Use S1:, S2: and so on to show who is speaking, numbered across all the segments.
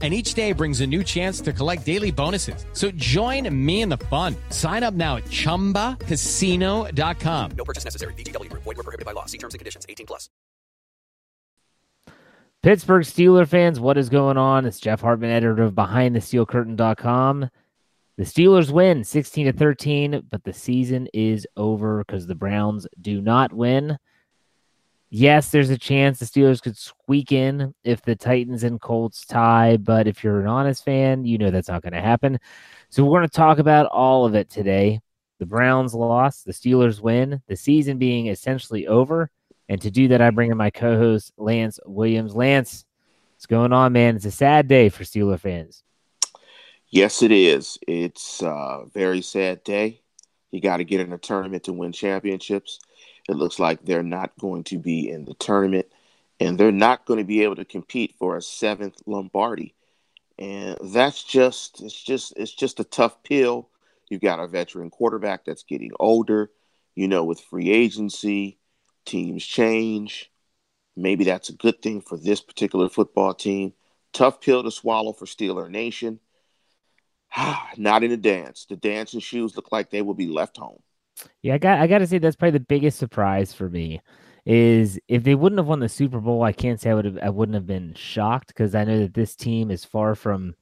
S1: and each day brings a new chance to collect daily bonuses. So join me in the fun. Sign up now at chumbacasino.com.
S2: No purchase necessary. VGW Group. Void were prohibited by law. See terms and conditions. 18 plus.
S3: Pittsburgh Steeler fans, what is going on? It's Jeff Hartman, editor of BehindTheSteelCurtain.com. The Steelers win 16 to 13, but the season is over because the Browns do not win. Yes, there's a chance the Steelers could squeak in if the Titans and Colts tie, but if you're an honest fan, you know that's not going to happen. So we're going to talk about all of it today. The Browns lost, the Steelers win, the season being essentially over. And to do that, I bring in my co host, Lance Williams. Lance, what's going on, man? It's a sad day for Steeler fans.
S4: Yes, it is. It's a very sad day. You got to get in a tournament to win championships. It looks like they're not going to be in the tournament, and they're not going to be able to compete for a seventh Lombardi. And that's just it's just it's just a tough pill. You've got a veteran quarterback that's getting older. You know, with free agency, teams change. Maybe that's a good thing for this particular football team. Tough pill to swallow for Steeler Nation. Not in the dance. The dancing shoes look like they will be left home.
S3: Yeah, I got I got to say that's probably the biggest surprise for me is if they wouldn't have won the Super Bowl, I can't say I would have I wouldn't have been shocked because I know that this team is far from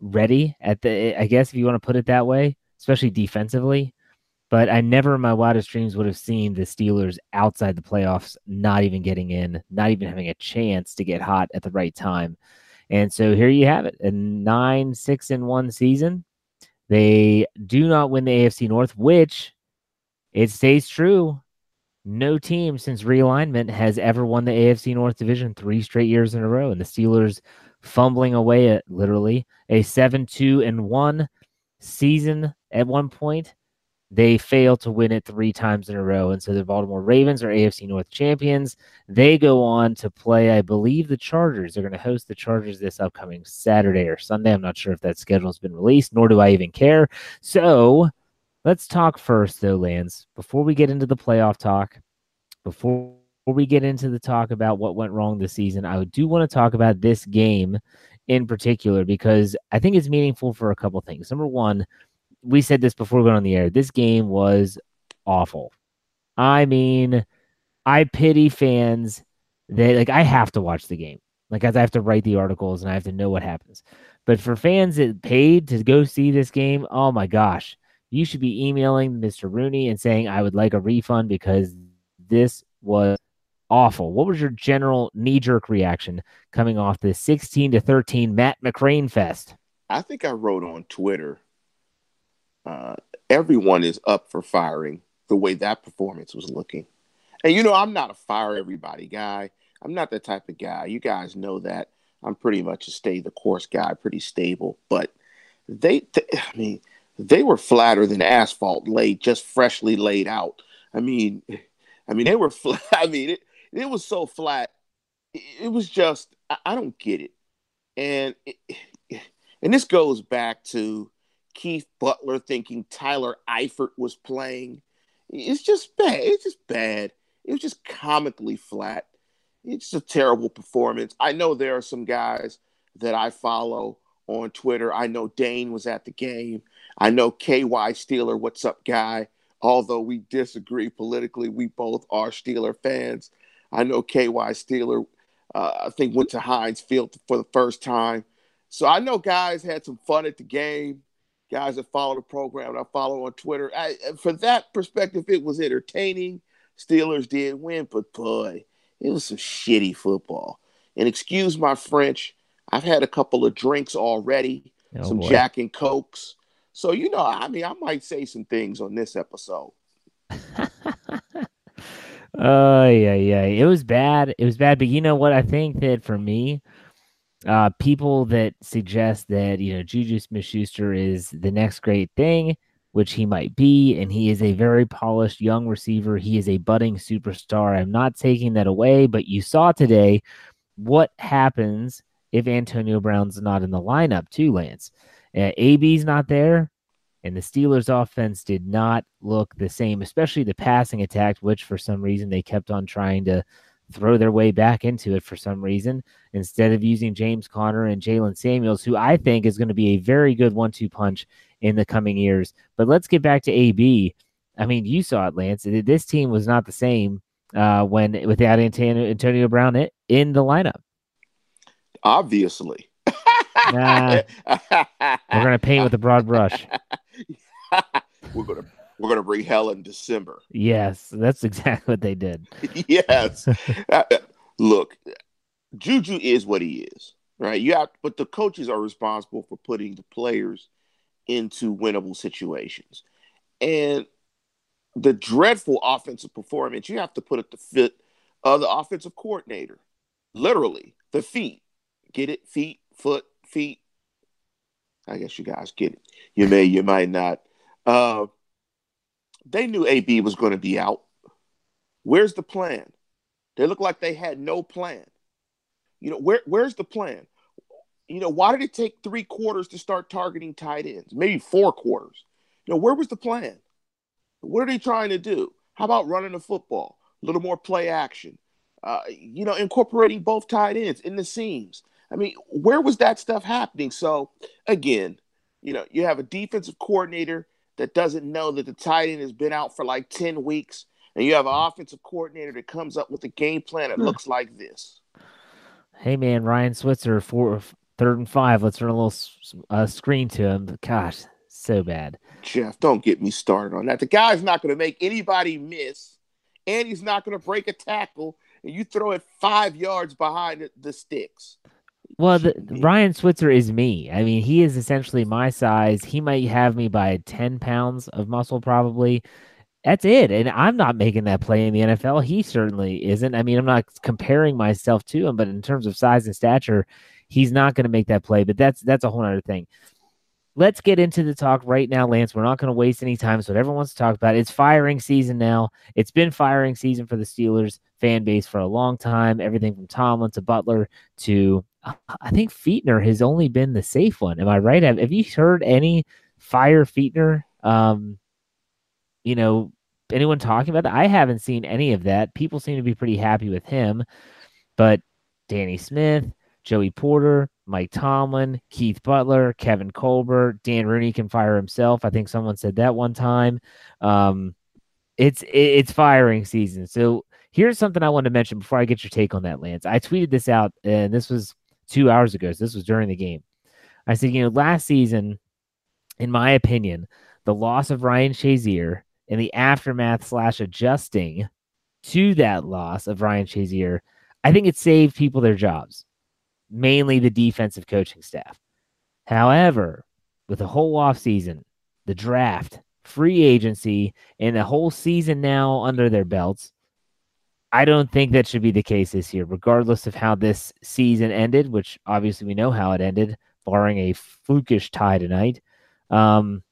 S3: ready at the I guess if you want to put it that way, especially defensively. But I never in my wildest dreams would have seen the Steelers outside the playoffs, not even getting in, not even having a chance to get hot at the right time. And so here you have it a nine, six, and one season. They do not win the AFC North, which it stays true. No team since realignment has ever won the AFC North division three straight years in a row. And the Steelers fumbling away at literally a 7 2 and 1 season at one point. They failed to win it three times in a row. And so the Baltimore Ravens are AFC North champions. They go on to play, I believe, the Chargers. They're going to host the Chargers this upcoming Saturday or Sunday. I'm not sure if that schedule has been released, nor do I even care. So let's talk first, though, Lance, before we get into the playoff talk, before we get into the talk about what went wrong this season, I do want to talk about this game in particular because I think it's meaningful for a couple things. Number one, we said this before we went on the air. This game was awful. I mean, I pity fans that like I have to watch the game. Like I have to write the articles and I have to know what happens. But for fans that paid to go see this game, oh my gosh, you should be emailing Mr. Rooney and saying I would like a refund because this was awful. What was your general knee jerk reaction coming off this 16 to 13 Matt McCrane fest?
S4: I think I wrote on Twitter uh, everyone is up for firing the way that performance was looking. And you know, I'm not a fire everybody guy. I'm not that type of guy. You guys know that. I'm pretty much a stay the course guy, pretty stable. But they, they I mean, they were flatter than asphalt laid, just freshly laid out. I mean, I mean, they were flat. I mean, it, it was so flat. It, was just, I, I, don't get it. And, it, and this goes back to Keith Butler thinking Tyler Eifert was playing. It's just bad. It's just bad. It was just comically flat. It's a terrible performance. I know there are some guys that I follow on Twitter. I know Dane was at the game. I know KY Steeler, what's up, guy? Although we disagree politically, we both are Steeler fans. I know KY Steeler, uh, I think, went to Heinz Field for the first time. So I know guys had some fun at the game. Guys that follow the program, I follow on Twitter. I, for that perspective, it was entertaining. Steelers did win, but boy, it was some shitty football. And excuse my French, I've had a couple of drinks already, oh, some boy. Jack and Cokes. So, you know, I mean, I might say some things on this episode.
S3: Oh, yeah, yeah. It was bad. It was bad. But you know what? I think that for me, uh, people that suggest that, you know, Juju Smith Schuster is the next great thing, which he might be, and he is a very polished young receiver. He is a budding superstar. I'm not taking that away, but you saw today what happens if Antonio Brown's not in the lineup, too, Lance. Uh, AB's not there, and the Steelers' offense did not look the same, especially the passing attack, which for some reason they kept on trying to throw their way back into it for some reason instead of using James Conner and Jaylen Samuels, who I think is going to be a very good one two punch in the coming years. But let's get back to AB. I mean, you saw it, Lance. This team was not the same uh, when without Antonio, Antonio Brown in the lineup.
S4: Obviously.
S3: Nah, we're gonna paint with a broad brush.
S4: we're gonna we're gonna bring hell in December.
S3: Yes, that's exactly what they did.
S4: yes. Uh, look, Juju is what he is, right? You have, but the coaches are responsible for putting the players into winnable situations. And the dreadful offensive performance, you have to put at the fit of the offensive coordinator. Literally, the feet. Get it? Feet, foot, feet. I guess you guys get it. You may, you might not. Uh, they knew AB was going to be out. Where's the plan? They look like they had no plan. You know, where where's the plan? you know, why did it take three quarters to start targeting tight ends? Maybe four quarters. You know, where was the plan? What are they trying to do? How about running the football? A little more play action. Uh, you know, incorporating both tight ends in the seams. I mean, where was that stuff happening? So, again, you know, you have a defensive coordinator that doesn't know that the tight end has been out for like 10 weeks, and you have an offensive coordinator that comes up with a game plan that hmm. looks like this.
S3: Hey man, Ryan Switzer, four Third and five. Let's run a little uh, screen to him. Gosh, so bad.
S4: Jeff, don't get me started on that. The guy's not going to make anybody miss, and he's not going to break a tackle. And you throw it five yards behind the, the sticks.
S3: Well, the, Ryan Switzer is me. I mean, he is essentially my size. He might have me by 10 pounds of muscle, probably. That's it. And I'm not making that play in the NFL. He certainly isn't. I mean, I'm not comparing myself to him, but in terms of size and stature, he's not going to make that play. But that's that's a whole other thing. Let's get into the talk right now, Lance. We're not going to waste any time. So, whatever wants to talk about, it's firing season now. It's been firing season for the Steelers fan base for a long time. Everything from Tomlin to Butler to I think Fichtner has only been the safe one. Am I right? Have, you heard any fire Fichtner? Um, you know, anyone talking about that? I haven't seen any of that. People seem to be pretty happy with him, but Danny Smith, Joey Porter, Mike Tomlin, Keith Butler, Kevin Colbert, Dan Rooney can fire himself. I think someone said that one time. Um, it's it's firing season. So here's something I want to mention before I get your take on that, Lance. I tweeted this out, and this was two hours ago. So this was during the game. I said, you know, last season, in my opinion, the loss of Ryan Shazier and the aftermath slash adjusting to that loss of Ryan Shazier, I think it saved people their jobs mainly the defensive coaching staff. However, with the whole offseason, the draft, free agency, and the whole season now under their belts, I don't think that should be the case this year, regardless of how this season ended, which obviously we know how it ended, barring a flukish tie tonight. Um,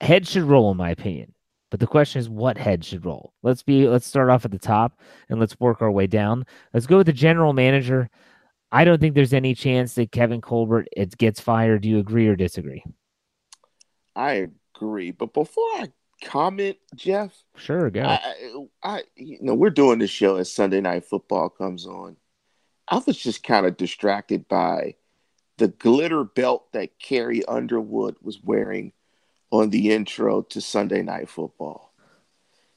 S3: head should roll, in my opinion. But the question is, what head should roll? Let's be. Let's start off at the top and let's work our way down. Let's go with the general manager. I don't think there's any chance that Kevin Colbert it gets fired. Do you agree or disagree?
S4: I agree, but before I comment, Jeff,
S3: Sure, go.
S4: I, I, you know, we're doing this show as Sunday Night Football comes on. I was just kind of distracted by the glitter belt that Carrie Underwood was wearing on the intro to Sunday Night Football.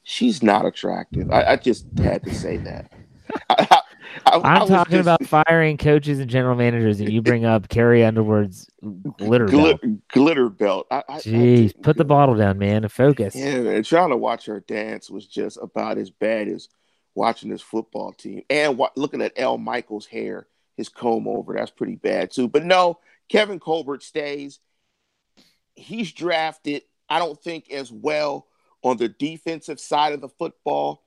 S4: She's not attractive. I, I just had to say that. I, I, I
S3: I'm
S4: was
S3: talking
S4: just-
S3: about firing coaches and general managers, and you bring up Carrie Underwood's glitter
S4: glitter,
S3: belt.
S4: glitter belt. I, I, I
S3: Jeez,
S4: just-
S3: put the bottle down, man, and focus.
S4: Yeah, man, trying to watch her dance was just about as bad as watching this football team and wa- looking at Al Michaels' hair, his comb over. That's pretty bad too. But no, Kevin Colbert stays. He's drafted. I don't think as well on the defensive side of the football,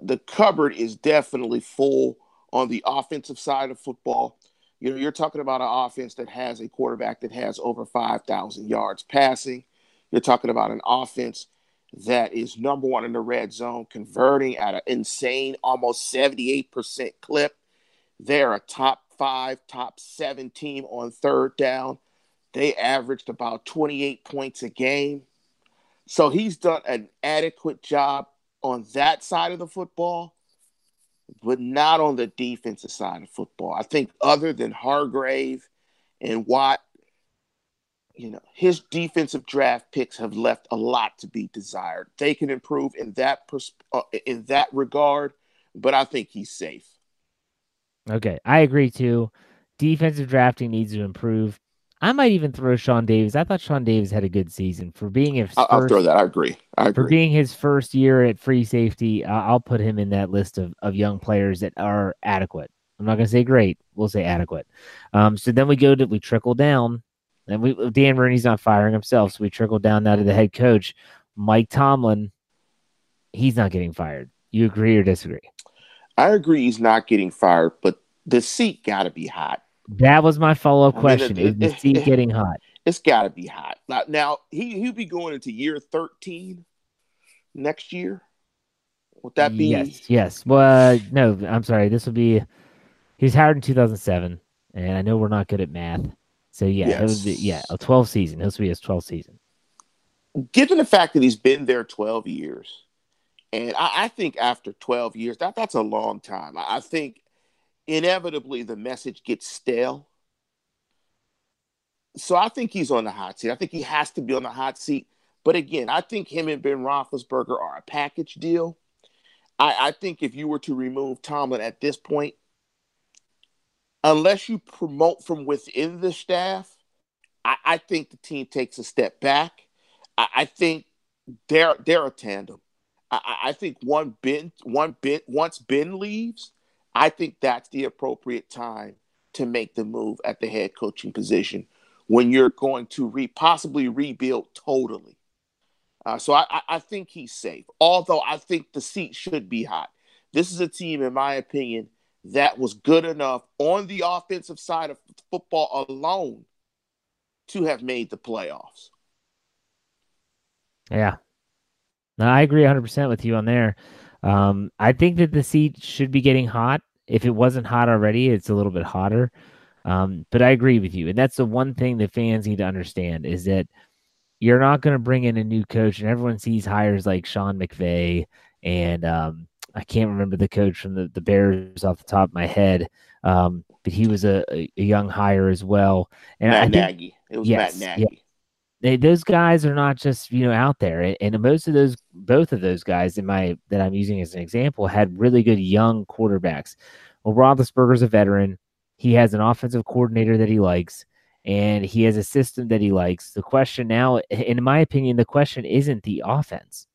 S4: the cupboard is definitely full on the offensive side of football. You know, you're talking about an offense that has a quarterback that has over 5,000 yards passing. You're talking about an offense that is number one in the red zone, converting at an insane almost 78% clip. They're a top five, top seven team on third down. They averaged about 28 points a game. So he's done an adequate job on that side of the football, but not on the defensive side of football. I think other than Hargrave and Watt, you know, his defensive draft picks have left a lot to be desired. They can improve in that pers- uh, in that regard, but I think he's safe.
S3: Okay, I agree too. Defensive drafting needs to improve. I might even throw Sean Davis. I thought Sean Davis had a good season for being his
S4: I'll, I'll
S3: first
S4: throw that. I agree. I agree.
S3: for being his first year at free safety. Uh, I'll put him in that list of of young players that are adequate. I'm not going to say great. We'll say adequate. Um, so then we go to we trickle down, and we Dan Rooney's not firing himself, so we trickle down now to the head coach, Mike Tomlin. He's not getting fired. You agree or disagree?
S4: I agree. He's not getting fired, but the seat got to be hot.
S3: That was my follow up
S4: I mean,
S3: question.
S4: it-
S3: Is the seat getting hot?
S4: It's got to be hot. Now, he he'll be going into year thirteen next year. Would that be?
S3: Yes, yes. Well, uh, no, I'm sorry. This will be. He was hired in 2007, and I know we're not good at math. So yeah, it would be yeah a 12 season. This will be his 12th season.
S4: given the fact that he's been there 12 years, and I, I think after 12 years, that that's a long time. I, I think inevitably the message gets stale. So I think he's on the hot seat. I think he has to be on the hot seat. But again, I think him and Ben Roethlisberger are a package deal. I, I think if you were to remove Tomlin at this point, unless you promote from within the staff, I, I think the team takes a step back. I, I think they're they're a tandem. I, think one Ben one Ben once Ben leaves, I think that's the appropriate time to make the move at the head coaching position when you're going to re possibly rebuild totally. Uh, so I, I, think he's safe. Although I think the seat should be hot. This is a team, in my opinion, that was good enough on the offensive side of football alone to have made the playoffs.
S3: Yeah. No, I agree 100% with you on there. Um, I think that the seat should be getting hot. If it wasn't hot already, it's a little bit hotter. Um, but I agree with you. And that's the one thing that fans need to understand is that you're not going to bring in a new coach, and everyone sees hires like Sean McVay and um, I can't remember the coach from the, the Bears off the top of my head, um, but he was a, a young hire as well. And I
S4: Matt
S3: think
S4: Nagy. It was
S3: yes,
S4: Matt
S3: yeah. They, those guys are not just you know out there, and, and most of those, both of those guys in my that I'm using as an example, had really good young quarterbacks. Well, Roethlisberger's a veteran. He has an offensive coordinator that he likes, and he has a system that he likes. The question now, in my opinion, the question isn't the offense.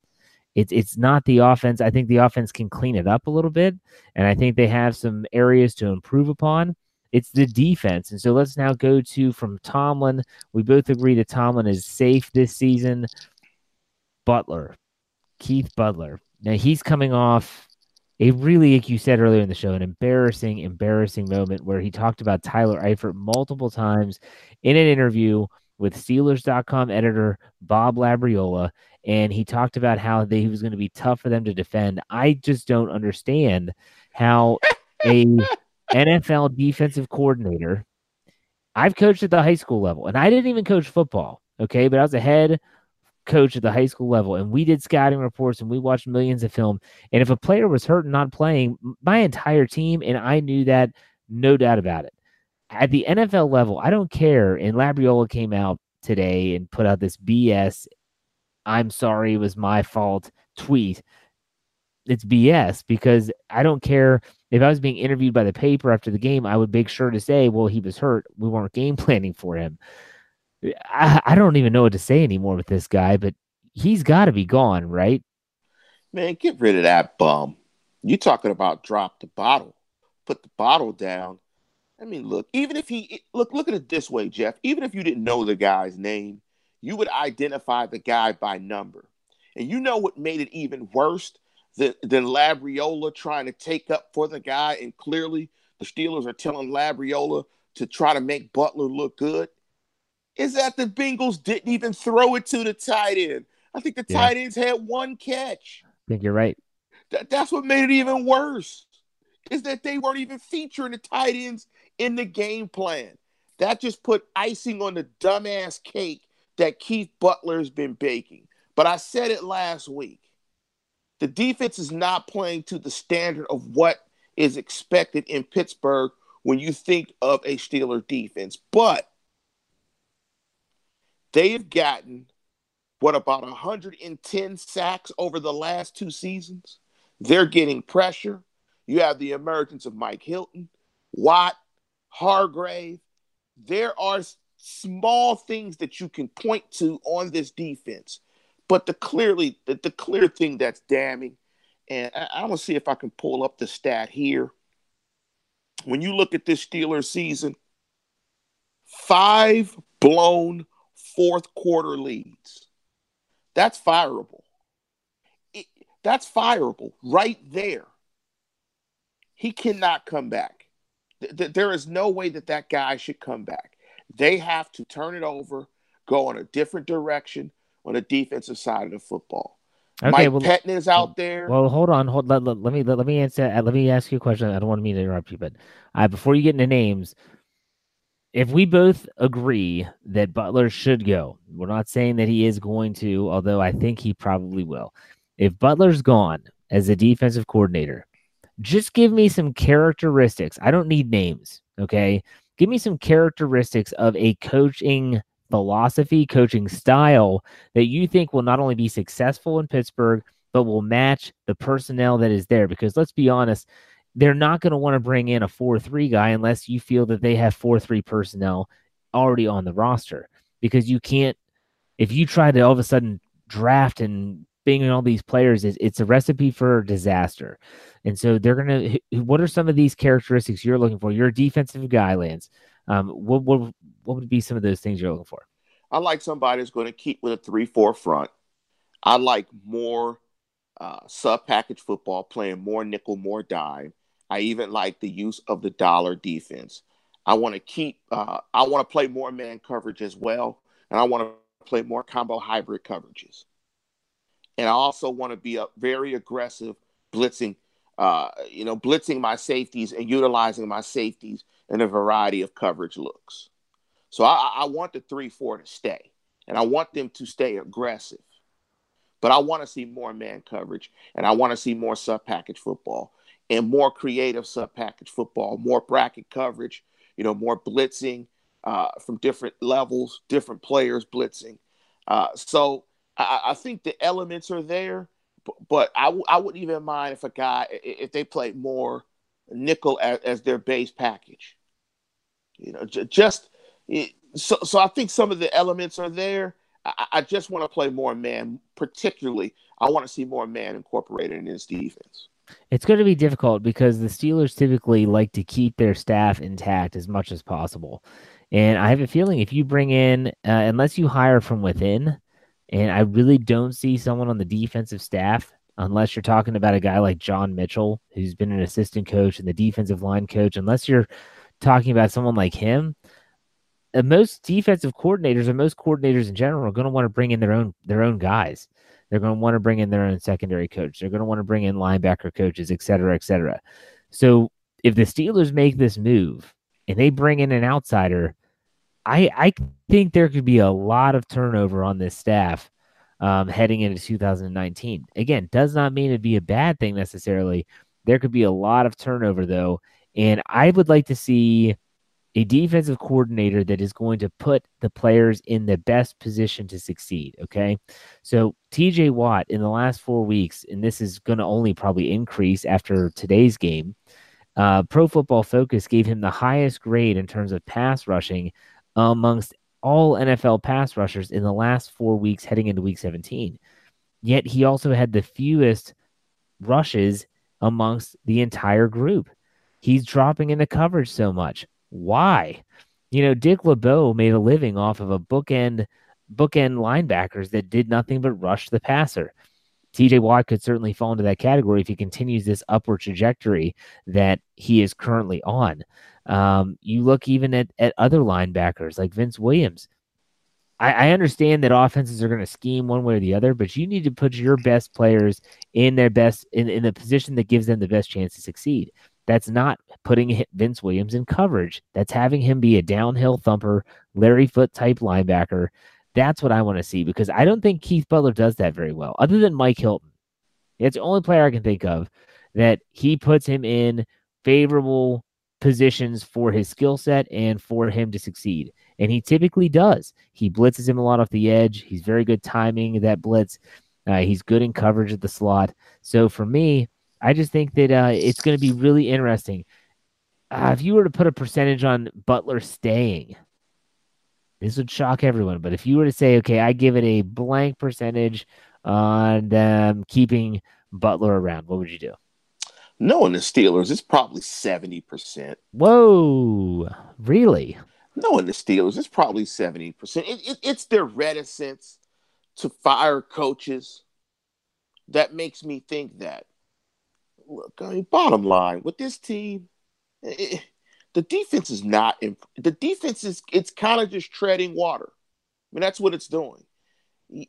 S3: It's it's not the offense. I think the offense can clean it up a little bit, and I think they have some areas to improve upon. It's the defense, and so let's now go to from Tomlin. We both agree that Tomlin is safe this season. Butler, Keith Butler. Now he's coming off a really, like you said earlier in the show, an embarrassing, embarrassing moment where he talked about Tyler Eifert multiple times in an interview with Steelers.com editor Bob Labriola. And he talked about how they, he was going to be tough for them to defend. I just don't understand how a NFL defensive coordinator. I've coached at the high school level, and I didn't even coach football. Okay, but I was a head coach at the high school level, and we did scouting reports and we watched millions of film. And if a player was hurt and not playing, my entire team, and I knew that, no doubt about it. At the NFL level, I don't care. And Labriola came out today and put out this BS. I'm sorry, it was my fault tweet. It's BS because I don't care if I was being interviewed by the paper after the game, I would make sure to say, well, he was hurt. We weren't game planning for him. I, I don't even know what to say anymore with this guy, but he's got to be gone, right?
S4: Man, get rid of that bum. You talking about drop the bottle, put the bottle down. I mean, look, even if he look, look at it this way, Jeff. Even if you didn't know the guy's name, you would identify the guy by number. And you know what made it even worse than, than Labriola trying to take up for the guy, and clearly the Steelers are telling Labriola to try to make Butler look good is that the Bengals didn't even throw it to the tight end. I think the yeah. tight ends had one catch.
S3: I think you're right.
S4: That, that's what made it even worse. Is that they weren't even featuring the tight ends in the game plan. That just put icing on the dumbass cake that Keith Butler's been baking. But I said it last week. The defense is not playing to the standard of what is expected in Pittsburgh when you think of a Steeler defense. But they have gotten what about 110 sacks over the last two seasons? They're getting pressure. You have the emergence of Mike Hilton, Watt, Hargrave. There are small things that you can point to on this defense, but the clearly the, the clear thing that's damning, and I, I'm gonna see if I can pull up the stat here. When you look at this Steelers season, five blown fourth quarter leads. That's fireable. It, that's fireable right there. He cannot come back. Th- th- there is no way that that guy should come back. They have to turn it over, go in a different direction on the defensive side of the football. Okay, Mike well, Pettine is out there.
S3: Well, hold on, hold. Let, let, let me let, let, me answer. Let me ask you a question. I don't want me to interrupt you, but uh, before you get into names, if we both agree that Butler should go, we're not saying that he is going to, although I think he probably will. If Butler's gone as a defensive coordinator, just give me some characteristics. I don't need names, okay? Give me some characteristics of a coaching philosophy, coaching style that you think will not only be successful in Pittsburgh, but will match the personnel that is there. Because let's be honest, they're not going to want to bring in a 4-3 guy unless you feel that they have 4-3 personnel already on the roster. Because you can't if you try to all of a sudden draft and bring in all these players it's, it's a recipe for disaster. And so they're going to what are some of these characteristics you're looking for? You're a defensive guy lance um, what, what what would be some of those things you're looking for
S4: i like somebody who's going to keep with a 3-4 front i like more uh, sub package football playing more nickel more dime I even like the use of the dollar defense. I want to keep, uh, I want to play more man coverage as well. And I want to play more combo hybrid coverages. And I also want to be a very aggressive blitzing, uh, you know, blitzing my safeties and utilizing my safeties in a variety of coverage looks. So I, I want the 3 4 to stay, and I want them to stay aggressive. But I want to see more man coverage, and I want to see more sub package football and more creative sub package football, more bracket coverage, you know, more blitzing uh, from different levels, different players blitzing. Uh, so I, I, think the elements are there, but, but I w- I wouldn't even mind if a guy if they played more nickel as, as their base package. You know, j- just so so I think some of the elements are there. I, I just want to play more man, particularly. I want to see more man incorporated in this defense.
S3: It's going to be difficult because the Steelers typically like to keep their staff intact as much as possible. And I have a feeling if you bring in, uh, unless you hire from within, and I really don't see someone on the defensive staff unless you're talking about a guy like John Mitchell, who's been an assistant coach and the defensive line coach, unless you're talking about someone like him, most defensive coordinators and most coordinators in general are going to want to bring in their own their own guys. They're going to want to bring in their own secondary coach. They're going to want to bring in linebacker coaches, et cetera, et cetera. So if the Steelers make this move and they bring in an outsider, I I think there could be a lot of turnover on this staff um, heading into 2019. Again, does not mean it'd be a bad thing necessarily. There could be a lot of turnover though, and I would like to see a defensive coordinator that is going to put the players in the best position to succeed. Okay. So TJ Watt in the last four weeks, and this is going to only probably increase after today's game. Uh, Pro Football Focus gave him the highest grade in terms of pass rushing amongst all NFL pass rushers in the last four weeks heading into week 17. Yet he also had the fewest rushes amongst the entire group. He's dropping into coverage so much. Why? You know, Dick LeBeau made a living off of a bookend bookend linebackers that did nothing but rush the passer. TJ Watt could certainly fall into that category if he continues this upward trajectory that he is currently on. Um, you look even at, at other linebackers like Vince Williams. I, I understand that offenses are going to scheme one way or the other, but you need to put your best players in their best in, in the position that gives them the best chance to succeed. That's not putting Vince Williams in coverage. That's having him be a downhill thumper, Larry Foote type linebacker. That's what I want to see because I don't think Keith Butler does that very well, other than Mike Hilton. It's the only player I can think of that he puts him in favorable positions for his skill set and for him to succeed. And he typically does. He blitzes him a lot off the edge. He's very good timing that blitz. Uh, he's good in coverage at the slot. So for me, I just think that uh, it's going to be really interesting. Uh, if you were to put a percentage on Butler staying, this would shock everyone. But if you were to say, okay, I give it a blank percentage on them keeping Butler around, what would you do?
S4: Knowing the Steelers, it's probably 70%.
S3: Whoa, really?
S4: Knowing the Steelers, it's probably 70%. It, it, it's their reticence to fire coaches that makes me think that. Look, I mean, bottom line, with this team, it, the defense is not, imp- the defense is, it's kind of just treading water. I mean, that's what it's doing.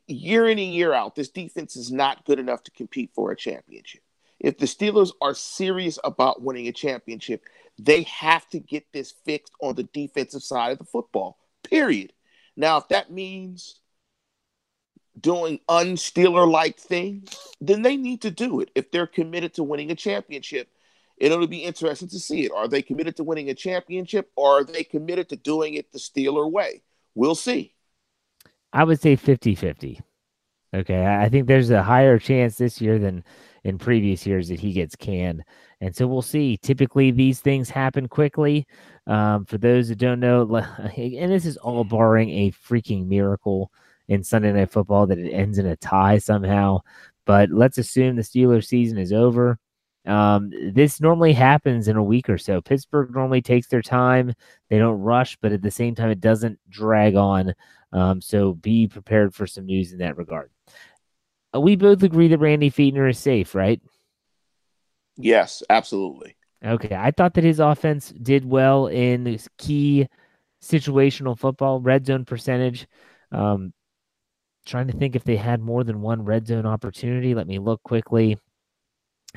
S4: Year in and year out, this defense is not good enough to compete for a championship if the Steelers are serious about winning a championship, they have to get this fixed on the defensive side of the football. Period. Now, if that means doing unsteeler like things, then they need to do it. If they're committed to winning a championship, it'll be interesting to see it. Are they committed to winning a championship or are they committed to doing it the Steeler way? We'll see.
S3: I would say 50 50. Okay. I think there's a higher chance this year than in previous years that he gets canned. And so we'll see. Typically, these things happen quickly. Um, for those that don't know, and this is all barring a freaking miracle in Sunday Night Football that it ends in a tie somehow. But let's assume the Steelers season is over. Um, this normally happens in a week or so. Pittsburgh normally takes their time. They don't rush, but at the same time, it doesn't drag on. Um, so be prepared for some news in that regard. Uh, we both agree that Randy Fichtner is safe, right?
S4: Yes, absolutely.
S3: Okay. I thought that his offense did well in key situational football, red zone percentage. Um, trying to think if they had more than one red zone opportunity. Let me look quickly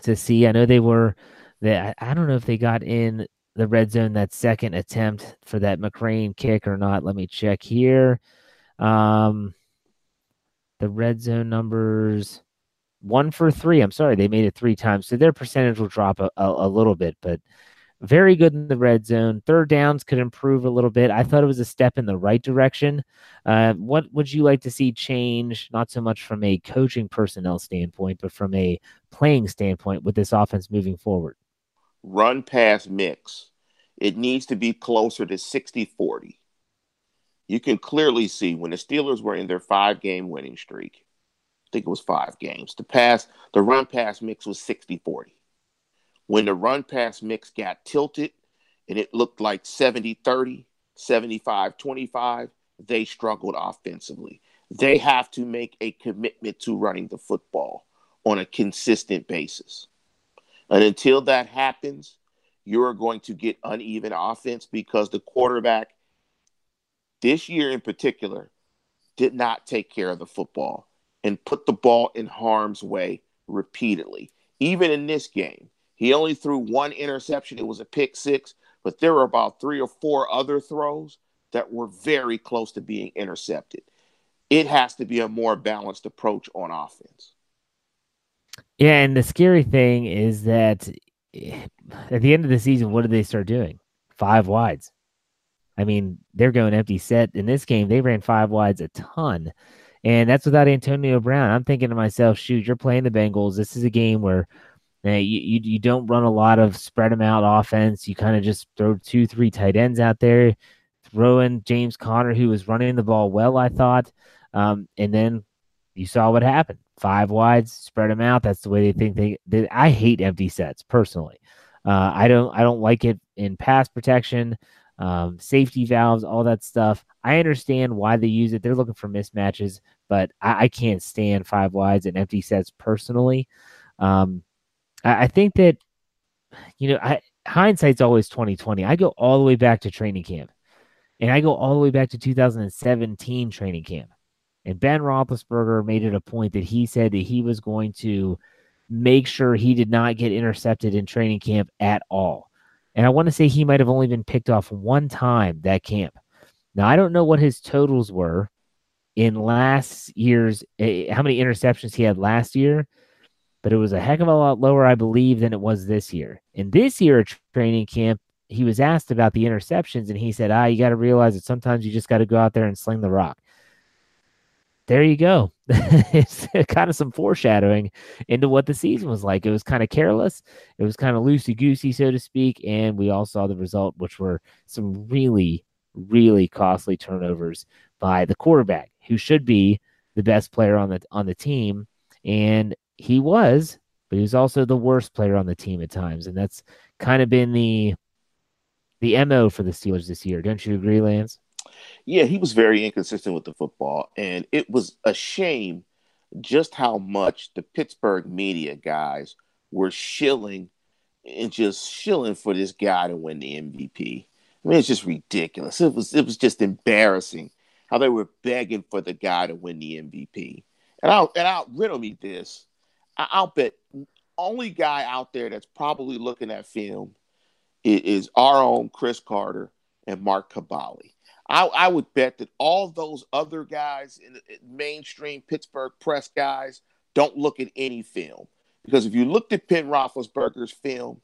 S3: to see. I know they were that I don't know if they got in the red zone that second attempt for that McCrane kick or not. Let me check here. Um, the red zone numbers one for three. I'm sorry, they made it three times. So their percentage will drop a, a, a, little bit, but very good in the red zone. Third downs could improve a little bit. I thought it was a step in the right direction. Uh, what would you like to see change, not so much from a coaching personnel standpoint, but from a playing standpoint with this offense moving forward?
S4: Run pass mix. It needs to be closer to 60 40 you can clearly see when the Steelers were in their five game winning streak, I think it was five games, the pass, the run pass mix was 60 40. When the run pass mix got tilted and it looked like 70 30, 75 25, they struggled offensively. They have to make a commitment to running the football, on a consistent basis. And until that happens, you're going to get uneven offense because the quarterback this year in particular did not take care of the football and put the ball in harm's way repeatedly. Even in this game, he only threw one interception. It was a pick six, but there were about three or four other throws that were very close to being intercepted. It has to be a more balanced approach on offense.
S3: Yeah, and the scary thing is that eh, at the end of the season, what did they start doing? Five wides. I mean, they're going empty set. In this game, they ran five wides a ton. And that's without Antonio Brown. I'm thinking to myself, shoot, you're playing the Bengals. This is a game where you, you, you don't run a lot of spread them out offense. You kind of just throw two, three tight ends out there, throw in James Conner, who was running the ball well, I thought. Um, and then you saw what happened. Five wides, spread them out. That's the way they think they. they I hate empty sets personally. Uh, I don't. I don't like it in pass protection um, safety valves, all that stuff. I understand why they use it. They're looking for mismatches, but I, I can't stand five wides and empty sets personally. Um, I, think that you know, I, hindsight's always twenty twenty. I go all the way back to training camp, and I go all the way back to 2017 training camp. And Ben Roethlisberger made it a point that he said that he was going to make sure he did not get intercepted in training camp at all. And I want to say he might have only been picked off one time that camp. Now, I don't know what his totals were in last year's, uh, how many interceptions he had last year, but it was a heck of a lot lower, I believe, than it was this year. In this year at training camp, he was asked about the interceptions, and he said, ah, you got to realize that sometimes you just got to go out there and sling the rock there you go. it's kind of some foreshadowing into what the season was like. It was kind of careless. It was kind of loosey goosey, so to speak. And we all saw the result, which were some really, really costly turnovers by the quarterback, who should be the best player on the on the team. And he was, but he was also the worst player on the team at times. And that's kind of been the the MO for the Steelers this year. Don't you agree, Lance?
S4: Yeah, he was very inconsistent with the football, and it was a shame just how much the Pittsburgh media guys were shilling and just shilling for this guy to win the MVP. I mean, it's just ridiculous. It was it was just embarrassing how they were begging for the guy to win the MVP. And I'll and I'll riddle me this. I'll bet only guy out there that's probably looking at film is, our own Chris Carter and Mark Kaboly. I, I would bet that all those other guys in the mainstream Pittsburgh press guys don't look at any film. Because if you looked at Ben Roethlisberger's film,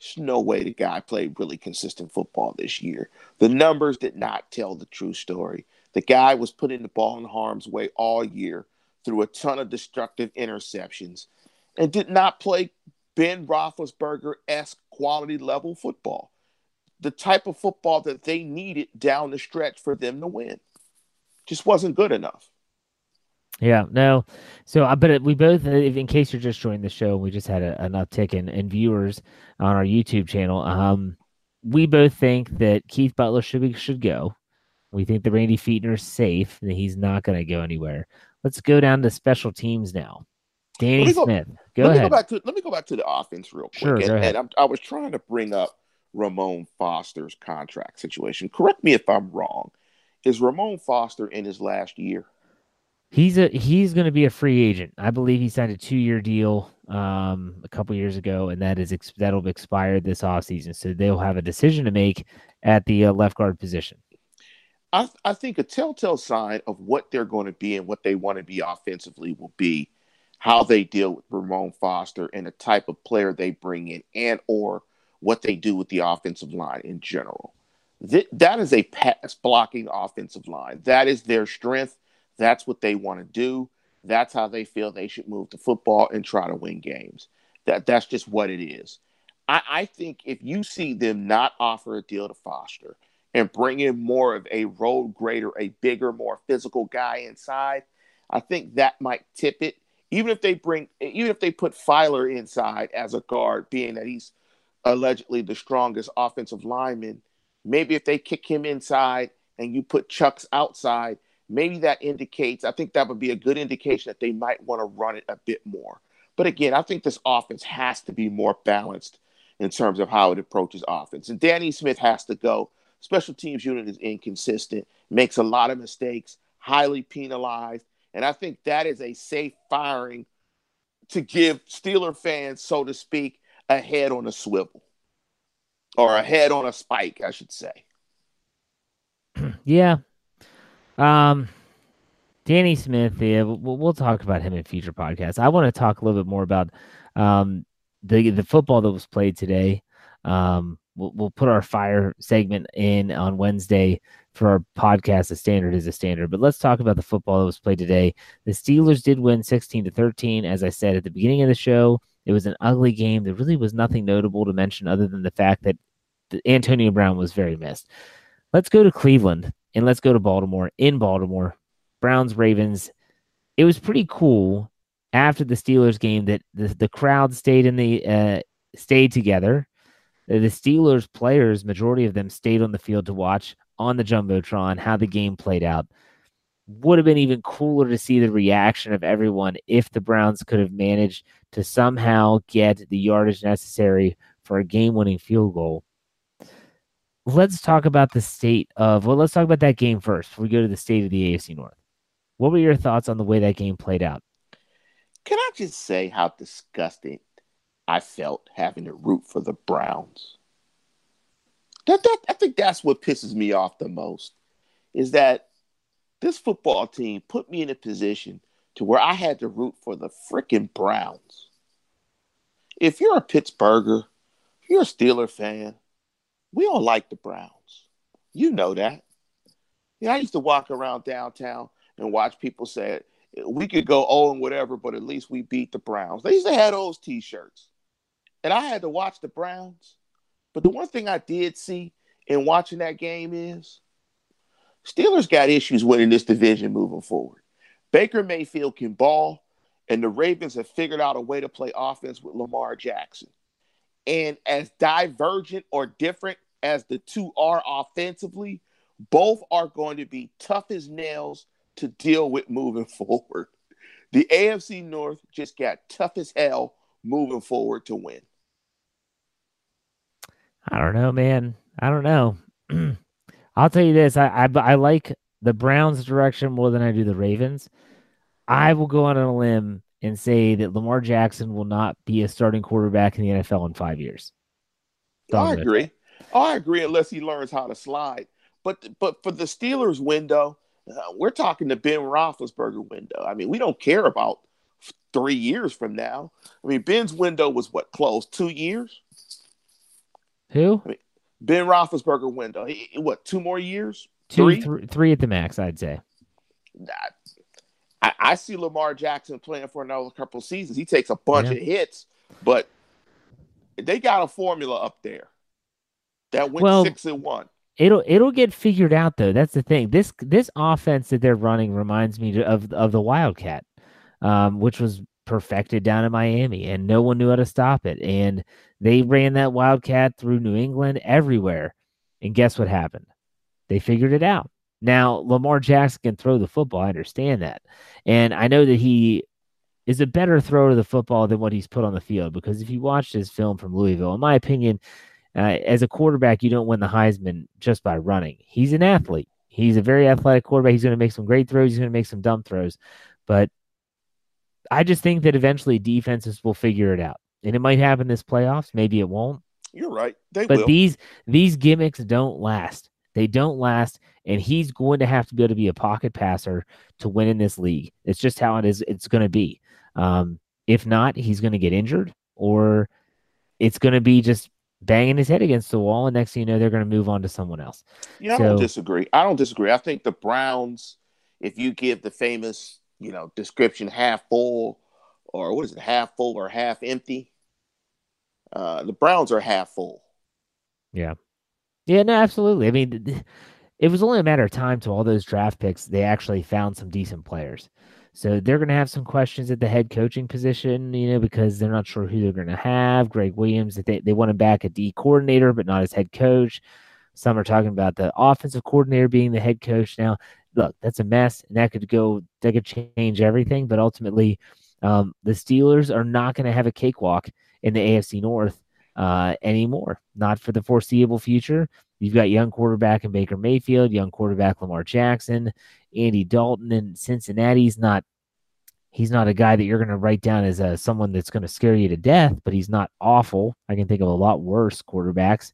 S4: there's no way the guy played really consistent football this year. The numbers did not tell the true story. The guy was putting the ball in harm's way all year through a ton of destructive interceptions and did not play Ben Roethlisberger esque quality level football the type of football that they needed down the stretch for them to win. Just wasn't good enough.
S3: Yeah, no. So, uh, but we both, in case you're just joining the show, we just had a, an uptick in, in viewers on our YouTube channel. Um, we both think that Keith Butler should be, should go. We think that Randy Fichtner is safe and he's not going to go anywhere. Let's go down to special teams now. Danny go, Smith, go
S4: let
S3: ahead.
S4: Me go back to, let me go back to the offense real quick.
S3: Sure,
S4: and, and i was trying to bring up Ramon Foster's contract situation. Correct me if I'm wrong. Is Ramon Foster in his last year?
S3: He's a he's going to be a free agent. I believe he signed a two year deal um, a couple years ago, and that is ex- that'll expire this offseason. So they'll have a decision to make at the uh, left guard position.
S4: I, I think a telltale sign of what they're going to be and what they want to be offensively will be how they deal with Ramon Foster and the type of player they bring in, and or what they do with the offensive line in general. Th- that is a pass blocking offensive line. That is their strength. That's what they want to do. That's how they feel they should move the football and try to win games. That that's just what it is. I, I think if you see them not offer a deal to Foster and bring in more of a road grader, a bigger, more physical guy inside, I think that might tip it. Even if they bring, even if they put Feiler inside as a guard, being that he's allegedly the strongest offensive lineman. Maybe if they kick him inside and you put Chuks outside, maybe that indicates, I think that would be a good indication that they might want to run it a bit more. But again, I think this offense has to be more balanced in terms of how it approaches offense. And Danny Smith has to go. Special teams unit is inconsistent, makes a lot of mistakes, highly penalized. And I think that is a safe firing to give Steeler fans, so to speak, a head on a swivel or a head on a spike, I should say.
S3: Yeah. Um, Danny Smith, yeah, we'll, we'll talk about him in future podcasts. I want to talk a little bit more about um, the the football that was played today. Um, we'll, we'll put our fire segment in on Wednesday for our podcast. A standard is a standard, but let's talk about the football that was played today. The Steelers did win 16 to 13. As I said at the beginning of the show, it was an ugly game. There really was nothing notable to mention other than the fact that Antonio Brown was very missed. Let's go to Cleveland and let's go to Baltimore. In Baltimore, Browns Ravens. It was pretty cool after the Steelers game that the, the crowd stayed in the uh, stayed together. The Steelers players, majority of them, stayed on the field to watch on the jumbotron how the game played out. Would have been even cooler to see the reaction of everyone if the Browns could have managed to somehow get the yardage necessary for a game-winning field goal. Let's talk about the state of well, let's talk about that game first we go to the state of the AFC North. What were your thoughts on the way that game played out?
S4: Can I just say how disgusting I felt having to root for the Browns? That, that I think that's what pisses me off the most is that this football team put me in a position to where I had to root for the freaking Browns. If you're a Pittsburgher, if you're a Steeler fan, we don't like the Browns. You know that. Yeah, I used to walk around downtown and watch people say we could go oh and whatever, but at least we beat the Browns. They used to have those T-shirts, and I had to watch the Browns. But the one thing I did see in watching that game is Steelers got issues winning this division moving forward. Baker Mayfield can ball, and the Ravens have figured out a way to play offense with Lamar Jackson. And as divergent or different as the two are offensively, both are going to be tough as nails to deal with moving forward. The AFC North just got tough as hell moving forward to win.
S3: I don't know, man. I don't know. I'll tell you this: I, I I like the Browns' direction more than I do the Ravens. I will go on a limb and say that Lamar Jackson will not be a starting quarterback in the NFL in five years.
S4: I agree. Oh, I agree, unless he learns how to slide. But but for the Steelers window, uh, we're talking the Ben Roethlisberger window. I mean, we don't care about three years from now. I mean, Ben's window was what closed two years.
S3: Who?
S4: I mean, ben Roethlisberger window. He, what two more years?
S3: Two, three? Th- three at the max, I'd say.
S4: I, I, see Lamar Jackson playing for another couple seasons. He takes a bunch yeah. of hits, but they got a formula up there that went well, six and one.
S3: It'll it'll get figured out though. That's the thing. This this offense that they're running reminds me of of the Wildcat, um, which was perfected down in Miami, and no one knew how to stop it. And they ran that Wildcat through New England everywhere. And guess what happened? They figured it out. Now Lamar Jackson can throw the football. I understand that, and I know that he is a better thrower of the football than what he's put on the field. Because if you watched his film from Louisville, in my opinion, uh, as a quarterback, you don't win the Heisman just by running. He's an athlete. He's a very athletic quarterback. He's going to make some great throws. He's going to make some dumb throws. But I just think that eventually defenses will figure it out. And it might happen this playoffs. Maybe it won't.
S4: You're right. They
S3: but
S4: will.
S3: these these gimmicks don't last. They don't last, and he's going to have to be able to be a pocket passer to win in this league. It's just how it is. It's going to be. Um, if not, he's going to get injured, or it's going to be just banging his head against the wall, and next thing you know, they're going to move on to someone else.
S4: Yeah, so, I don't disagree. I don't disagree. I think the Browns, if you give the famous, you know, description half full, or what is it, half full or half empty, uh, the Browns are half full.
S3: Yeah. Yeah, no, absolutely. I mean, it was only a matter of time to all those draft picks. They actually found some decent players. So they're going to have some questions at the head coaching position, you know, because they're not sure who they're going to have. Gregg Williams, they, they want him back at D coordinator, but not as head coach. Some are talking about the offensive coordinator being the head coach. Now, look, that's a mess, and that could go, that could change everything. But ultimately, Um, the Steelers are not going to have a cakewalk in the AFC North uh, anymore, not for the foreseeable future. You've got young quarterback and Baker Mayfield, young quarterback Lamar Jackson, Andy Dalton in Cincinnati's not he's not a guy that you're going to write down as a, someone that's going to scare you to death, but he's not awful. I can think of a lot worse quarterbacks.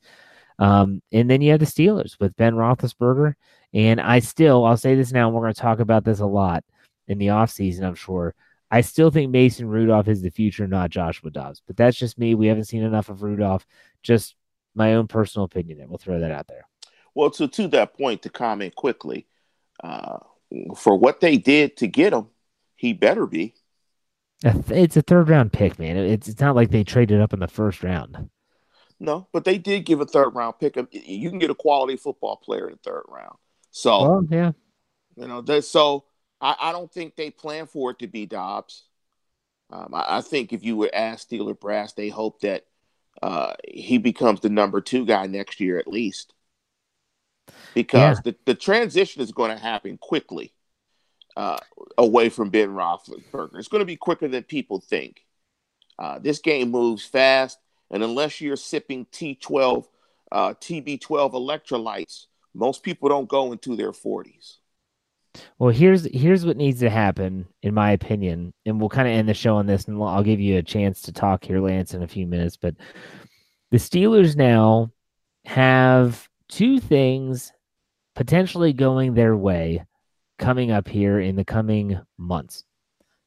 S3: Um, and then you have the Steelers with Ben Roethlisberger. And I still, I'll say this now, and we're going to talk about this a lot in the offseason, I'm sure. I still think Mason Rudolph is the future, not Joshua Dobbs. But that's just me. We haven't seen enough of Rudolph. Just my own personal opinion. And we'll throw that out there.
S4: Well, so to that point, to comment quickly, uh, for what they did to get him, he better be.
S3: It's a third round pick, man. It's, it's not like they traded up in the first round.
S4: No, but they did give a third round pick. You can get a quality football player in the third round. So,
S3: well, yeah,
S4: you know, that, so I, I, don't think they plan for it to be Dobbs. Um, I, I, think if you would ask Steeler Brass, they hope that uh, he becomes the number two guy next year at least. Because yeah. the, the transition is going to happen quickly uh, away from Ben Roethlisberger. It's going to be quicker than people think. Uh, this game moves fast, and unless you're sipping T12, uh, TB12 electrolytes, most people don't go into their 40s.
S3: Well, here's here's what needs to happen, in my opinion, and we'll kind of end the show on this, and I'll give you a chance to talk here, Lance, in a few minutes. But the Steelers now have two things potentially going their way coming up here in the coming months.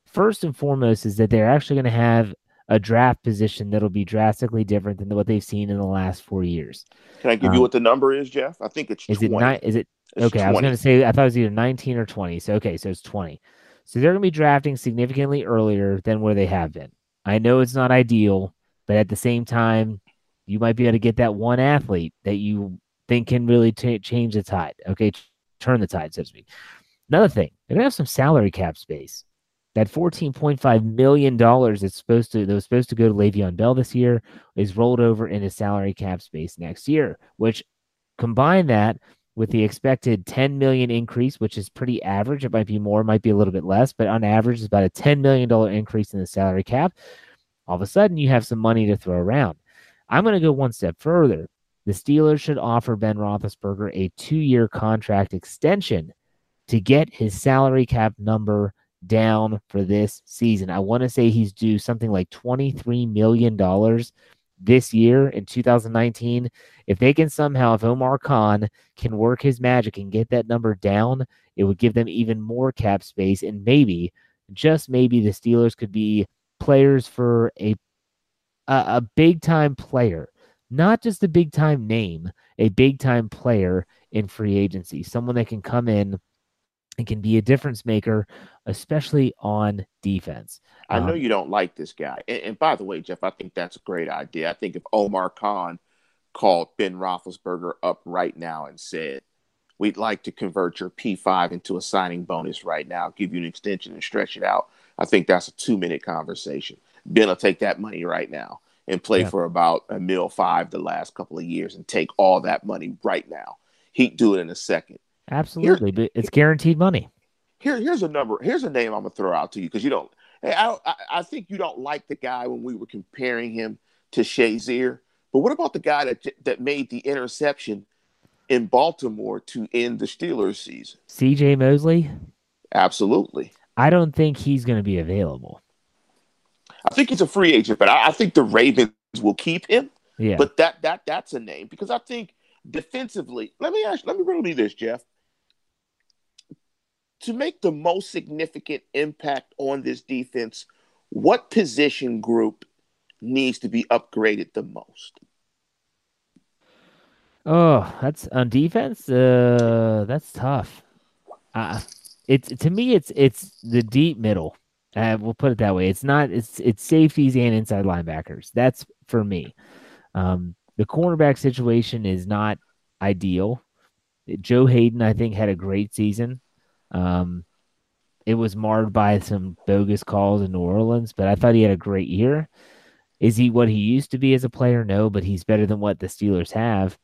S3: First and foremost is that they're actually going to have a draft position that'll be drastically different than what they've seen in the last four years.
S4: Can I give um, you what the number is, Jeff? I think it's
S3: is
S4: 20.
S3: it nine? Is it it's okay? 20. I was going to say I thought it was either nineteen or twenty. So okay, so it's twenty. So they're going to be drafting significantly earlier than where they have been. I know it's not ideal, but at the same time, you might be able to get that one athlete that you think can really t- change the tide. Okay, turn the tide, so to speak. Another thing, they're gonna have some salary cap space. That $14.5 million that's supposed to that was supposed to go to Le'Veon Bell this year is rolled over into salary cap space next year, which combine that with the expected 10 million increase, which is pretty average. It might be more, might be a little bit less, but on average, it's about a $10 million increase in the salary cap. All of a sudden, you have some money to throw around. I'm going to go one step further. The Steelers should offer Ben Roethlisberger a two year contract extension to get his salary cap number down for this season. I want to say he's due something like $23 million this year in 2019. If they can somehow, if Omar Khan can work his magic and get that number down, it would give them even more cap space. And maybe, just maybe, the Steelers could be players for a a, a big time player, not just a big time name, a big time player in free agency, someone that can come in and can be a difference maker, especially on defense.
S4: I know um, you don't like this guy. And, and, by the way, Jeff, I think that's a great idea. I think if Omar Khan called Ben Roethlisberger up right now and said, We'd like to convert your P5 into a signing bonus right now, give you an extension and stretch it out. I think that's a two minute conversation. Ben will take that money right now and play yeah. for about a mil five the last couple of years and take all that money right now. He'd do it in a second.
S3: Absolutely, Here, but it's guaranteed money.
S4: Here, here's a number. Here's a name I'm gonna throw out to you because you don't. I, I, I, think you don't like the guy when we were comparing him to Shazier. But what about the guy that that made the interception in Baltimore to end the Steelers season?
S3: C.J. Mosley.
S4: Absolutely.
S3: I don't think he's going to be available.
S4: I think he's a free agent, but I, I think the Ravens will keep him.
S3: Yeah.
S4: But that that that's a name because I think defensively, let me ask, let me riddle you this, Jeff to make the most significant impact on this defense, what position group needs to be upgraded the most?
S3: Oh, that's on defense. Uh, that's tough. Uh, it's to me, it's it's the deep middle. Uh, we'll put it that way. It's not. It's it's safeties and inside linebackers. That's for me. Um, the cornerback situation is not ideal. Joe Haden, I think, had a great season. Um, it was marred by some bogus calls in New Orleans, but I thought he had a great year. Is he what he used to be as a player? No, but he's better than what the Steelers have.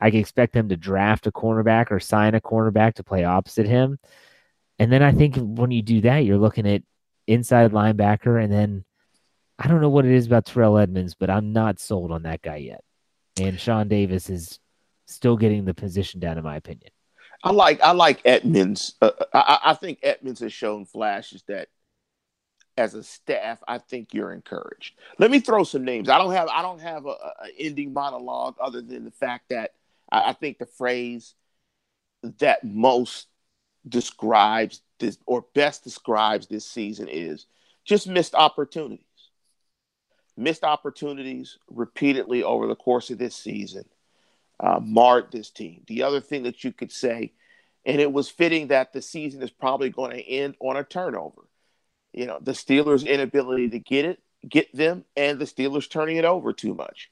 S3: I can expect them to draft a cornerback or sign a cornerback to play opposite him. And then I think when you do that, you're looking at inside linebacker, and then I don't know what it is about Terrell Edmunds, but I'm not sold on that guy yet. And Sean Davis is still getting the position down, in my opinion.
S4: I like I like Edmunds. Uh, I, I think Edmunds has shown flashes that, as a staff, I think you're encouraged. Let me throw some names. I don't have I don't have a, a ending monologue other than the fact that I, I think the phrase that most describes this or best describes this season is just missed opportunities. Missed opportunities repeatedly over the course of this season uh, marred this team. The other thing that you could say, and it was fitting that the season is probably going to end on a turnover. You know, the Steelers' inability to get it, get them, and the Steelers turning it over too much.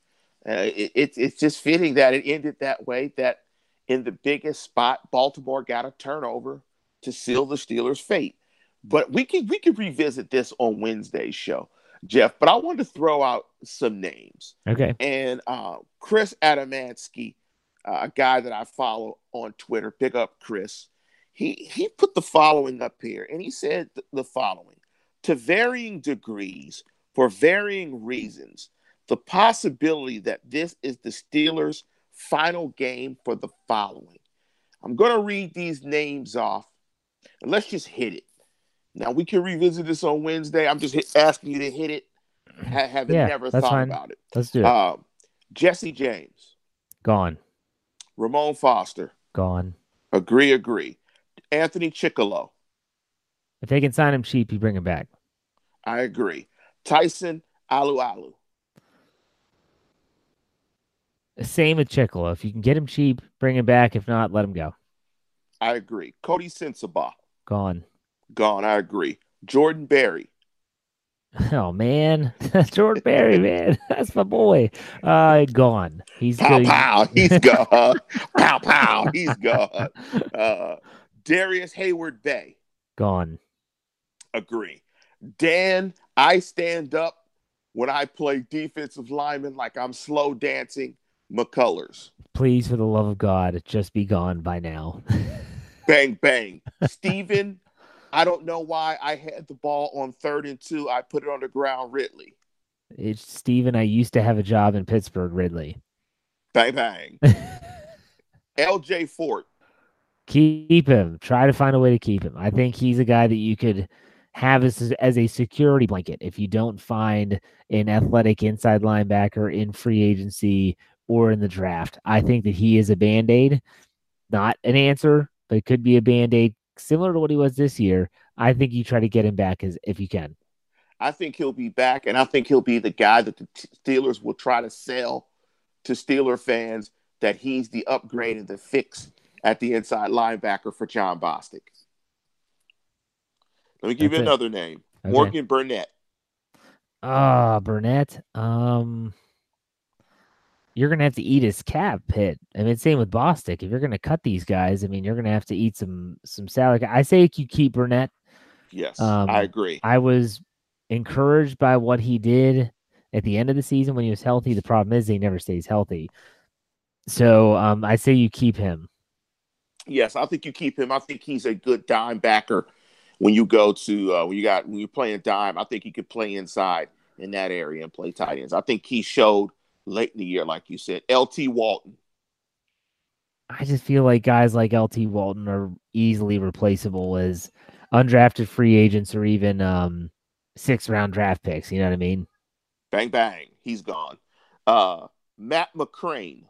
S4: Uh, it, it, it's just fitting that it ended that way. That in the biggest spot, Baltimore got a turnover to seal the Steelers' fate. But we can we can revisit this on Wednesday's show, Jeff. But I wanted to throw out some names.
S3: Okay.
S4: And uh, Chris Adamansky, uh, a guy that I follow on Twitter, pick up Chris. He he put the following up here, and he said th- the following: to varying degrees, for varying reasons, the possibility that this is the Steelers' final game for the following. I'm going to read these names off, and let's just hit it. Now we can revisit this on Wednesday. I'm just hit, asking you to hit it, ha- having
S3: Yeah,
S4: never thought
S3: fine.
S4: about it.
S3: Let's do it.
S4: Um, Jesse James,
S3: gone.
S4: Ramon Foster,
S3: Gone.
S4: agree, agree. Anthony Chickillo,
S3: If they can sign him cheap, you bring him back.
S4: I agree. Tyson Alualu,
S3: Same with Chickillo. If you can get him cheap, bring him back. If not, let him go.
S4: I agree. Coty Sensabaugh,
S3: Gone.
S4: Gone, I agree. Jordan Berry,
S3: Oh man, Jordan Berry, man, that's my boy. Uh, gone. He's
S4: pow
S3: good.
S4: pow, he's gone. pow pow, he's gone. Uh, Darrius Heyward-Bey,
S3: Gone.
S4: agree. Dan, I stand up when I play defensive lineman like I'm slow dancing McCullers.
S3: Please, for the love of God, just be gone by now.
S4: Bang bang. Stevan, I don't know why I had the ball on third and two. I put it on the ground, Ridley.
S3: it's Stevan. I used to have a job in Pittsburgh, Ridley.
S4: Bang bang. LJ Fort,
S3: keep him. Try to find a way to keep him. I think he's a guy that you could have as, as a security blanket if you don't find an athletic inside linebacker in free agency or in the draft. I think that he is a band aid, not an answer, but it could be a band aid similar to what he was this year. I think you try to get him back as if you can.
S4: I think he'll be back, and I think he'll be the guy that the Steelers will try to sell to Steeler fans that he's the upgrade and the fix at the inside linebacker for Jon Bostic. Let me give
S3: That's
S4: you
S3: it.
S4: another name
S3: Okay.
S4: Morgan Burnett.
S3: Ah, Burnett. Um, you're gonna have to eat his cap hit. I mean, same with Bostic. If you're gonna cut these guys, I mean, you're gonna have to eat some some salad. I say you keep Burnett.
S4: Yes,
S3: Um,
S4: I agree.
S3: I was encouraged by what he did at the end of the season when he was healthy. The problem is he never stays healthy. So um, I say you keep him.
S4: Yes, I think you keep him. I think he's a good dime backer when you go to uh, when you got when you're playing dime. I think he could play inside in that area and play tight ends. I think he showed late in the year, like you said. LT Walton.
S3: I just feel like guys like LT Walton are easily replaceable as undrafted free agents or even um, six round draft picks. You know what I mean?
S4: Bang bang, he's gone. Uh, Matt McCrane.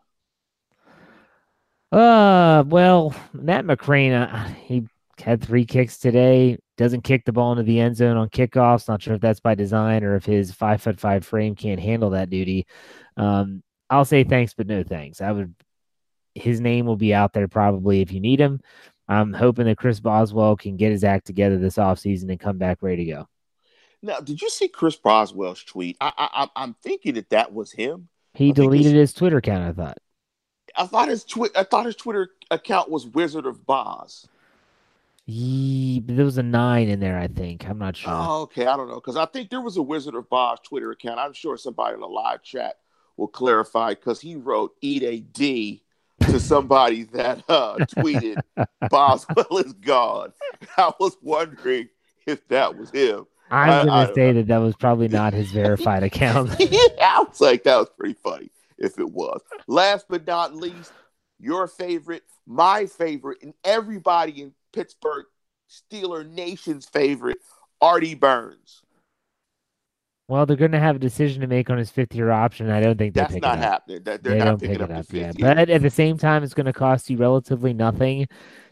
S3: Uh, well, Matt McCrane, uh, he had three kicks today. Doesn't kick the ball into the end zone on kickoffs. Not sure if that's by design or if his five foot five frame can't handle that duty. Um, I'll say thanks, but no thanks. I would. His name will be out there probably if you need him. I'm hoping that Chris Boswell can get his act together this offseason and come back ready to go.
S4: Now, did you see Chris Boswell's tweet? I, I, I'm- I'm thinking that that was him.
S3: He
S4: I
S3: deleted his Twitter account. I thought.
S4: I thought his twi- I thought his Twitter account was Wizard of Boz.
S3: Ye, but there was a nine in there. I think. I'm not sure.
S4: Oh, okay, I don't know because I think there was a Wizard of Boz Twitter account. I'm sure somebody in the live chat will clarify because he wrote "eat a D" to somebody that uh, tweeted "Boswell is gone." I was wondering if that was him.
S3: I'm
S4: I-
S3: gonna
S4: I-
S3: say that that was probably not his verified account.
S4: yeah, I was like, that was pretty funny if it was. Last but not least, your favorite, my favorite, and everybody in Pittsburgh Steeler Nation's favorite, Artie Burns.
S3: Well, they're gonna have a decision to make on his fifth year option. I don't think
S4: That's not
S3: up.
S4: happening. That they're
S3: they
S4: not
S3: don't
S4: picking
S3: pick
S4: up
S3: it
S4: the
S3: up
S4: fifth
S3: yet. But at the same time, it's going to cost you relatively nothing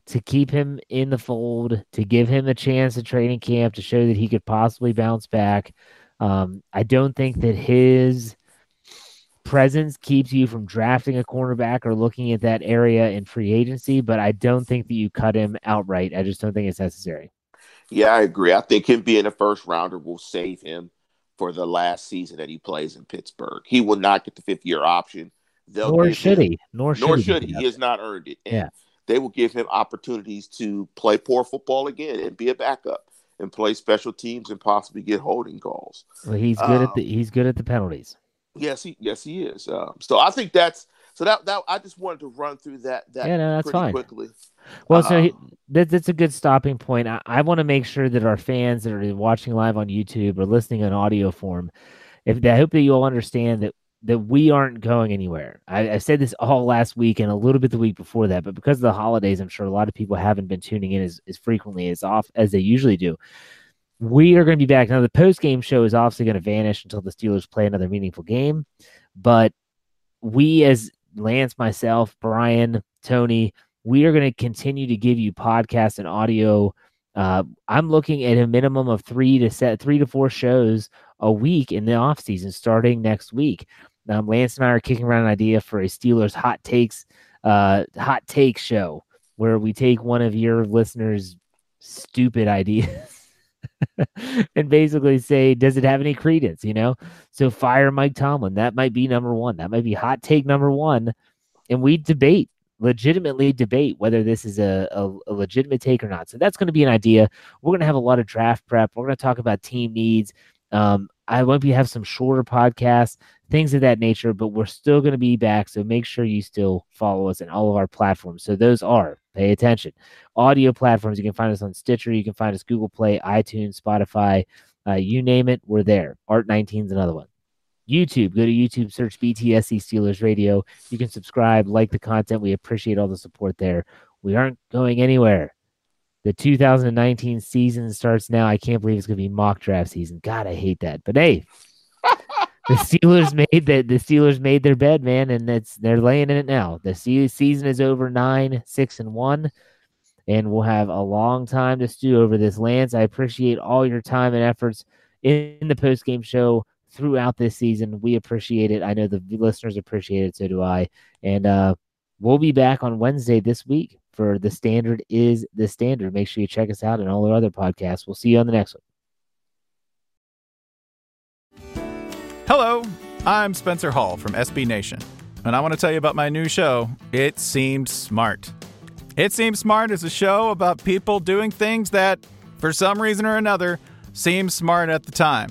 S3: to keep him in the fold, to give him a chance at training camp, to show that he could possibly bounce back. Um, I don't think that his presence keeps you from drafting a cornerback or looking at that area in free agency, but I don't think that you cut him outright. I just don't think it's necessary.
S4: Yeah, I agree. I think him being a first rounder will save him for the last season that he plays in Pittsburgh. He will not get the fifth year option. They'll
S3: Nor should
S4: him-
S3: he. Nor should
S4: nor
S3: he.
S4: should he. He has not earned it. And
S3: Yeah.
S4: they will give him opportunities to play poor football again and be a backup and play special teams and possibly get holding calls.
S3: Well, he's good at
S4: Um,
S3: the he's good at the penalties.
S4: Yes, he yes he is. Um, so I think that's so that that I just wanted to run through that that
S3: Yeah, no, that's
S4: pretty
S3: fine.
S4: quickly.
S3: Well, so he-
S4: Um,
S3: that, that's a good stopping point. I, I want to make sure that our fans that are watching live on YouTube or listening in audio form, if I hope that you all understand that that we aren't going anywhere. I, I said this all last week and a little bit the week before that, but because of the holidays, I'm sure a lot of people haven't been tuning in as, as frequently as off as they usually do. We are going to be back now. The post game show is obviously going to vanish until the Steelers play another meaningful game, but we as Lance, myself, Brian, Tony, we are going to continue to give you podcasts and audio. Uh, I'm looking at a minimum of three to set three to four shows a week in the off season starting next week. Um, Lance and I are kicking around an idea for a Steelers hot takes, uh, hot take show where we take one of your listeners' stupid ideas and basically say, does it have any credence? You know, so fire Mike Tomlin. That might be number one. That might be hot take number one, and we debate legitimately debate whether this is a, a, a legitimate take or not. So that's going to be an idea. We're going to have a lot of draft prep. We're going to talk about team needs. Um, I be have some shorter podcasts, things of that nature, but we're still going to be back. So make sure you still follow us in all of our platforms. So those are pay attention audio platforms. You can find us on Stitcher. You can find us Google Play, iTunes, Spotify, uh, you name it, we're there. Art 19 is another one. YouTube, go to YouTube, search BTSC Steelers Radio. You can subscribe, like the content. We appreciate all the support there. We aren't going anywhere. The 2019 season starts now. I can't believe it's going to be mock draft season. God, I hate that. But hey, the Steelers made that. The Steelers made their bed, man, and it's they're laying in it now. The season is over nine, six, and one, and we'll have a long time to stew over this. Lance, I appreciate all your time and efforts in the post game show throughout this season. We appreciate it. I know the listeners appreciate it. So do I. And uh, we'll be back on Wednesday this week for the standard is the standard. Make sure you check us out and all our other podcasts. We'll see you on the next one.
S5: Hello, I'm Spencer Hall from SB Nation, and I want to tell you about my new show, It Seemed Smart. It Seems Smart is a show about people doing things that, for some reason or another, seem smart at the time.